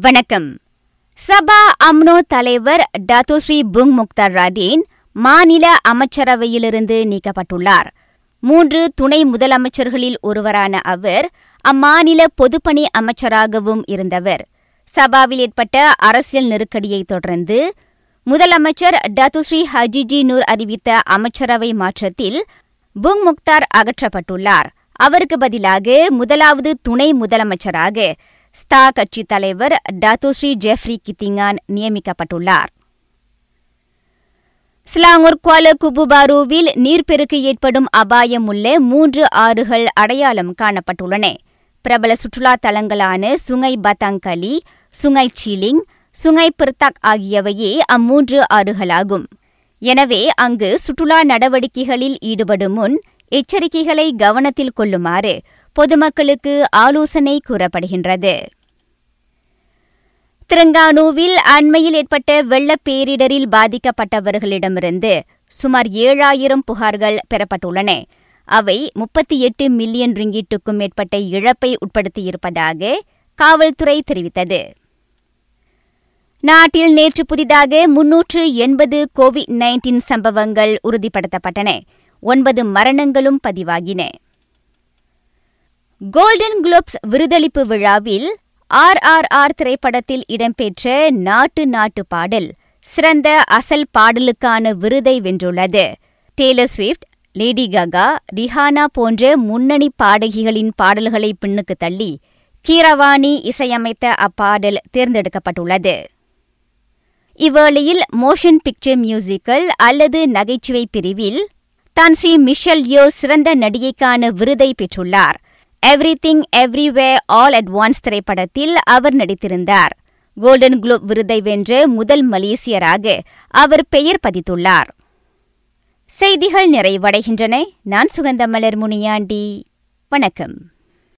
வணக்கம். சபா அம்னோ தலைவர் டாத்துஸ்ரீ புங் முக்தார் ராடீன் மாநில அமைச்சரவையிலிருந்து நீக்கப்பட்டுள்ளார். மூன்று துணை முதலமைச்சர்களில் ஒருவரான அவர் அம்மாநில பொதுப்பணி அமைச்சராகவும் இருந்தவர். சபாவில் ஏற்பட்ட அரசியல் நெருக்கடியை தொடர்ந்து முதலமைச்சர் டத்துஸ்ரீ ஹஜிஜி நூர் அறிவித்த அமைச்சரவை மாற்றத்தில் புங் முக்தார் அகற்றப்பட்டுள்ளார். அவருக்கு பதிலாக முதலாவது துணை முதலமைச்சராக ஸ்தா கட்சி தலைவர் டாத்துஸ்ரீ ஜெஃப்ரி கித்திங்கான் நியமிக்கப்பட்டுள்ளார். ஸ்லாங்கூர் குவால குபுபாருவில் நீர்ப்பெருக்கு ஏற்படும் அபாயம் உள்ள மூன்று ஆறுகள் அடையாளம் காணப்பட்டுள்ளன. பிரபல சுற்றுலா தலங்களான Sungai Batang Kali Sungai Chiling Sungai Pertak ஆகியவையே அம்மூன்று ஆறுகளாகும். எனவே அங்கு சுற்றுலா நடவடிக்கைகளில் ஈடுபடும் முன் எச்சரிக்கைகளை கவனத்தில் கொள்ளுமாறு பொதுமக்களுக்கு ஆலோசனை கூறப்படுகின்றது. திரங்கானுவில் அண்மையில் ஏற்பட்ட வெள்ளப் பேரிடரில் பாதிக்கப்பட்டவர்களிடமிருந்து சுமார் ஏழாயிரம் புகார்கள் பெறப்பட்டுள்ளன. அவை முப்பத்தி எட்டு மில்லியன் ரிங்கிட்டுக்கும் மேற்பட்ட இழப்பை உட்படுத்தியிருப்பதாக காவல்துறை தெரிவித்தது. நாட்டில் நேற்று புதிதாக முன்னூற்று எண்பது கோவிட் நைன்டீன் சம்பவங்கள் உறுதிப்படுத்தப்பட்டன. ஒன்பது மரணங்களும் பதிவாகின. கோல்டன் குளோப்ஸ் விருதளிப்பு விழாவில் ஆர் ஆர் ஆர் திரைப்படத்தில் இடம்பெற்ற நாட்டு நாட்டு பாடல் சிறந்த அசல் பாடலுக்கான விருதை வென்றுள்ளது. Taylor Swift Lady Gaga Rihanna போன்ற முன்னணி பாடகிகளின் பாடல்களை பின்னுக்கு தள்ளி கீரவாணி இசையமைத்த அப்பாடல் தேர்ந்தெடுக்கப்பட்டுள்ளது. இவ்வேளையில் மோஷன் பிக்சர் மியூசிக்கல் அல்லது நகைச்சுவை பிரிவில் தான் ஸ்ரீ மிஷல் யோ சிறந்த நடிகைக்கான விருதை பெற்றுள்ளார். Everything Everywhere All at Once திரைப்படத்தில் அவர் நடித்திருந்தார். கோல்டன் குளோப் விருதை வென்ற முதல் மலேசியராக அவர் பெயர் பதித்துள்ளார். செய்திகள் நிறைவடைகின்றன. நான் சுகந்தமலர் முனியாண்டி. வணக்கம்.